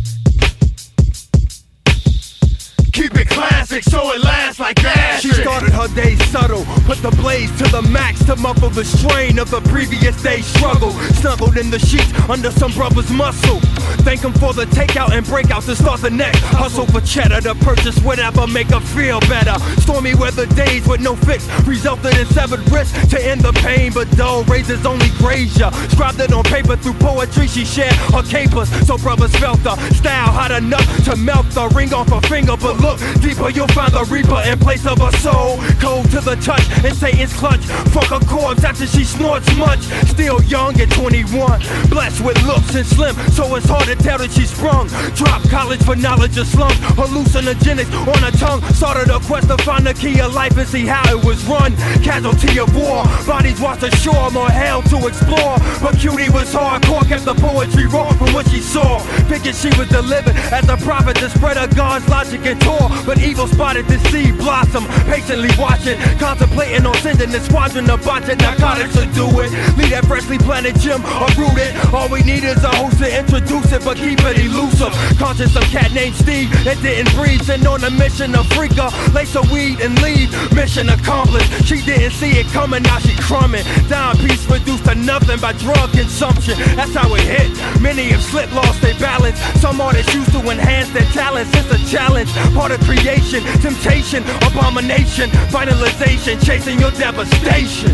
Classic so it lasts like acid. She started her day subtle, put the blaze to the max to muffle the strain of the previous day's struggle. Snuggled in the sheets under some brother's muscle. Thank him for the takeout and breakout to start the next. Hustle for cheddar to purchase whatever make her feel better. Stormy weather days with no fix resulted in severed wrists to end the pain, but dull raises only graze ya. Scribed it on paper through poetry she shared her capers, so brothers felt the style hot enough to melt the ring off her finger. But look deeper, you'll find the reaper in place of her soul. Cold to the touch in Satan's clutch. Fuck her corpse after she snorts much. Still young at 21, blessed with looks and slim, so it's hard to tell that she's sprung. Drop college for knowledge of slums, hallucinogenics on her tongue. Started a quest to find the key of life and see how it was run. Casualty of war, bodies washed ashore, more hell to explore. But cutie was hardcore, kept the poetry raw from what she saw. Figured she was delivered as a prophet to spread her God's logic and tour. But evil spotted the seed blossom, patiently watching, contemplating on sending the squadron of botched narcotics to do it. Leave that freshly planted gem uprooted. All we need is a host to introduce it, but keep it elusive. Conscious of cat named Steve that didn't breathe, sent on a mission to freak her, lace her weed and leave. Mission accomplished. She didn't see it coming, now she crumbing. Down piece reduced to nothing by drug consumption. That's how it hit. Many have slipped, lost their balance. Some artists used to enhance their talents. It's a challenge, part of creation, temptation, abomination, finalization, chasing your devastation.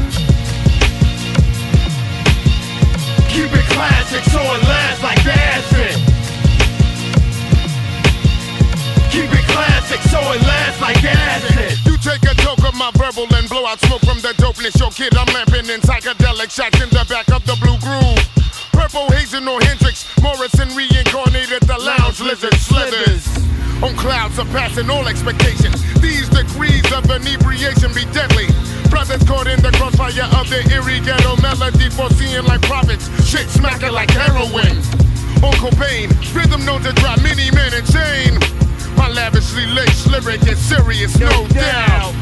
Keep it classic so it lasts like acid. Keep it classic so it lasts like acid. You take a joke of my verbal and blow out smoke from the dopeness. Yo, kid, I'm lamping in psychedelic shacks in the back of the blue groove. Purple hazen or Hendrix, Morrison reincarnated the lounge lizard slithers. On clouds surpassing all expectations. These degrees of inebriation be deadly. Brothers caught in the crossfire of the eerie ghetto melody, foreseeing like prophets. Shit smacking like heroin. On Cobain, rhythm known to drive many men in insane. My lavishly laced lyric is serious, no, doubt.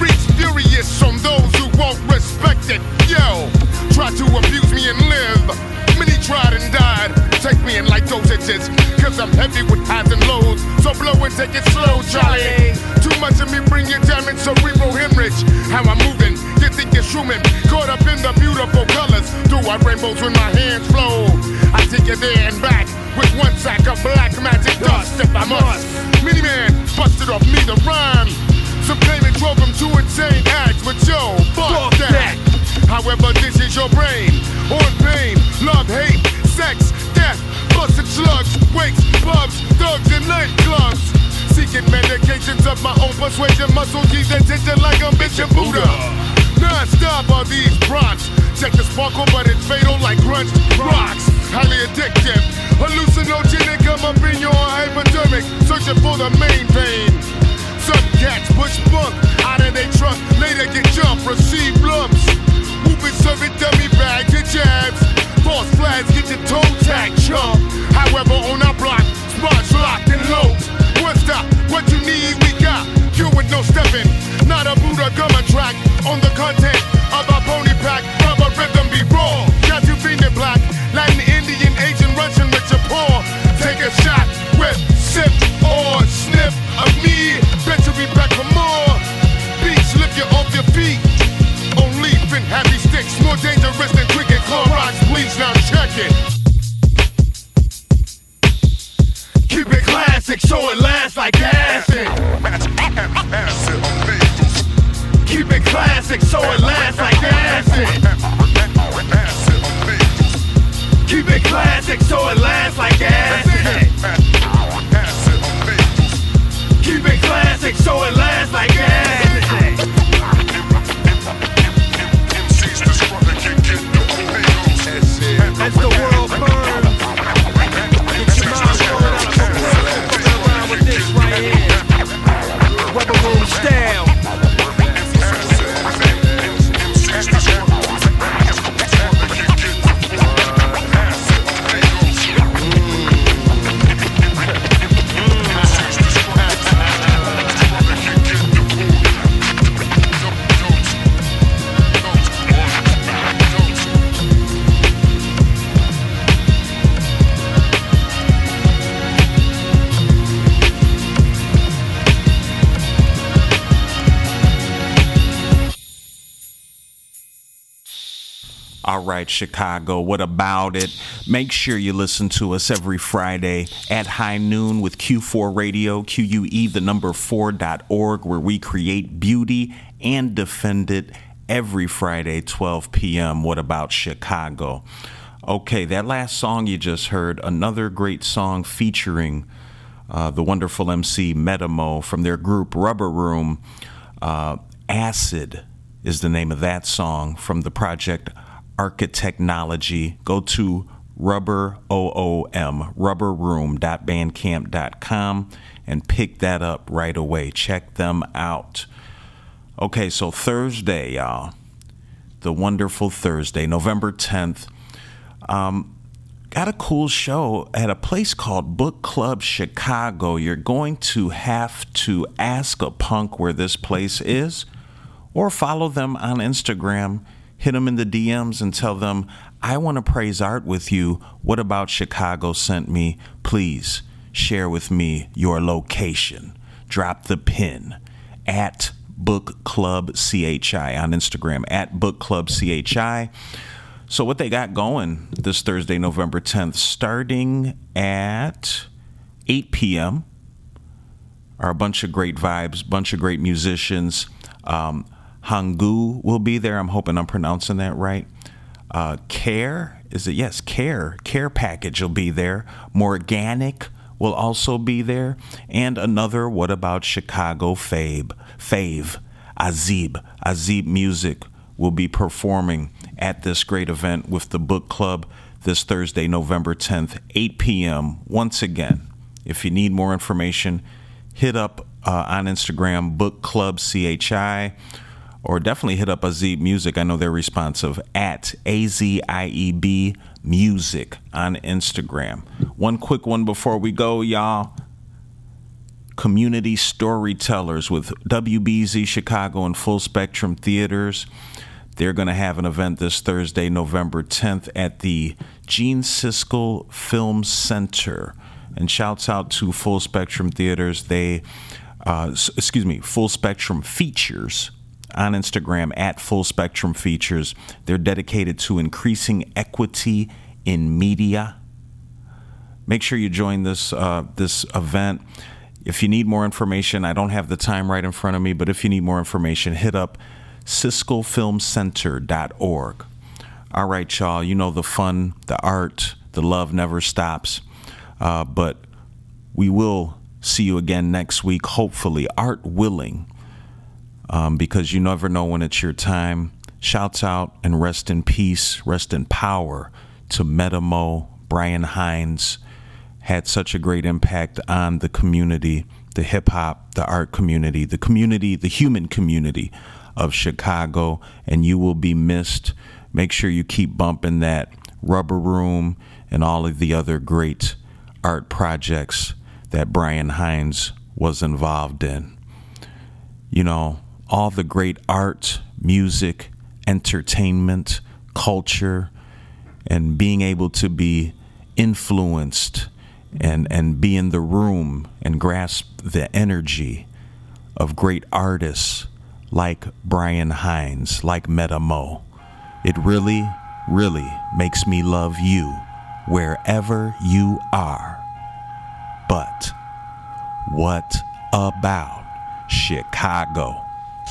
Reach furious from those who won't respect it. Yo, try to abuse me and live. Many tried and died. Take me in like dosages, cause I'm heavy with highs and lows. So blow and take it slow, Charlie. Too much of me bring you damage, cerebral hemorrhage. How I'm moving, you think you're shrooming. Caught up in the beautiful colors. Do I rainbows when my hands flow? I take you there and back with one sack of black magic dust if I must. Mini man busted off me the rhyme. Some claim it drove him to insane acts, but yo, fuck, that. However, this is your brain. On pain, love, hate, sex, death, busted slugs, wakes, pubs, thugs, and nightclubs. Seeking medications of my own persuasion, muscle G's attention like I'm Bishop Buddha. Non-stop are these bronx. Check the sparkle, but it's fatal like grunge rocks. Highly addictive, hallucinogenic. Come up in your hypodermic, searching for the main vein. Some cats push bunk out of their trunk, later get jumped, receive lumps. Whooping serving dummy bag to jabs. False flags get your toe tag chump. However, on our block, spots locked and locked. One stop, what you need, with no stepping. Not a Buddha gummer track on the content of our pony pack. Rubber rhythm be raw. Got you feeling black. Latin, Indian, Asian, Russian, rich or poor. Take a shot with sip or sniff of me. Bet you'll be back for more. Beats lift you off your feet. On leaf and happy sticks. More dangerous than drinking Clorox. Please now check it. Keep it classic so it lasts like acid. Classic so it lasts like acid. Keep it classic so it lasts like acid. Keep it classic so it lasts like acid. Right, Chicago, what about it? Make sure you listen to us every Friday at high noon with Q4 Radio, QUE, the number 4.org, where we create beauty and defend it every Friday, 12 p.m. What about Chicago? Okay, that last song you just heard, another great song featuring uh, the wonderful MC Metamo from their group Rubber Room. Uh, Acid is the name of that song from the project Architechnology. Go to rubber OOM, rubberroom.bandcamp.com and pick that up right away. Check them out. Okay, so Thursday, y'all. The wonderful Thursday, November 10th. Um, got a cool show at a place called Book Club Chicago. You're going to have to ask a punk where this place is or follow them on Instagram. Hit them in the DMs and tell them, I want to praise art with you. What about Chicago sent me? Please share with me your location. Drop the pin at Book Club CHI on Instagram, at Book Club CHI. So, what they got going this Thursday, November 10th, starting at 8 p.m., are a bunch of great vibes, bunch of great musicians. Um, Hangu will be there. I'm hoping I'm pronouncing that right. Uh, Care, is it? Yes, Care. Care Package will be there. Morganic will also be there. And another What About Chicago Fave, Fave, Azieb. Azieb Music will be performing at this great event with the book club this Thursday, November 10th, 8 p.m. Once again, if you need more information, hit up uh, on Instagram, Book Club CHI, or definitely hit up Azieb Music. I know they're responsive at A Z I E B Music on Instagram. One quick one before we go, y'all. Community storytellers with WBEZ Chicago and Full Spectrum Theaters. They're going to have an event this Thursday, November 10th, at the Gene Siskel Film Center. And shouts out to Full Spectrum Theaters. They, uh, excuse me, Full Spectrum Features on Instagram at Full Spectrum Features. They're dedicated to increasing equity in media. Make sure you join this uh, this event. If you need more information, I don't have the time right in front of me, but if you need more information, hit up siskelfilmcenter.org. All right, y'all. You know the fun, the art, the love never stops. Uh, but we will see you again next week, hopefully, art willing, um, because you never know when it's your time. Shouts out and rest in peace, rest in power to Metamo, Brian Hines. Had such a great impact on the community, the hip hop, the art community, the community, the human community of Chicago, and you will be missed. Make sure you keep bumping that Rubber Room and all of the other great art projects that Brian Hines was involved in. You know, all the great art, music, entertainment, culture, and being able to be influenced and, and be in the room and grasp the energy of great artists like Brian Hines, like Metamo. It really, really makes me love you wherever you are. But what about Chicago?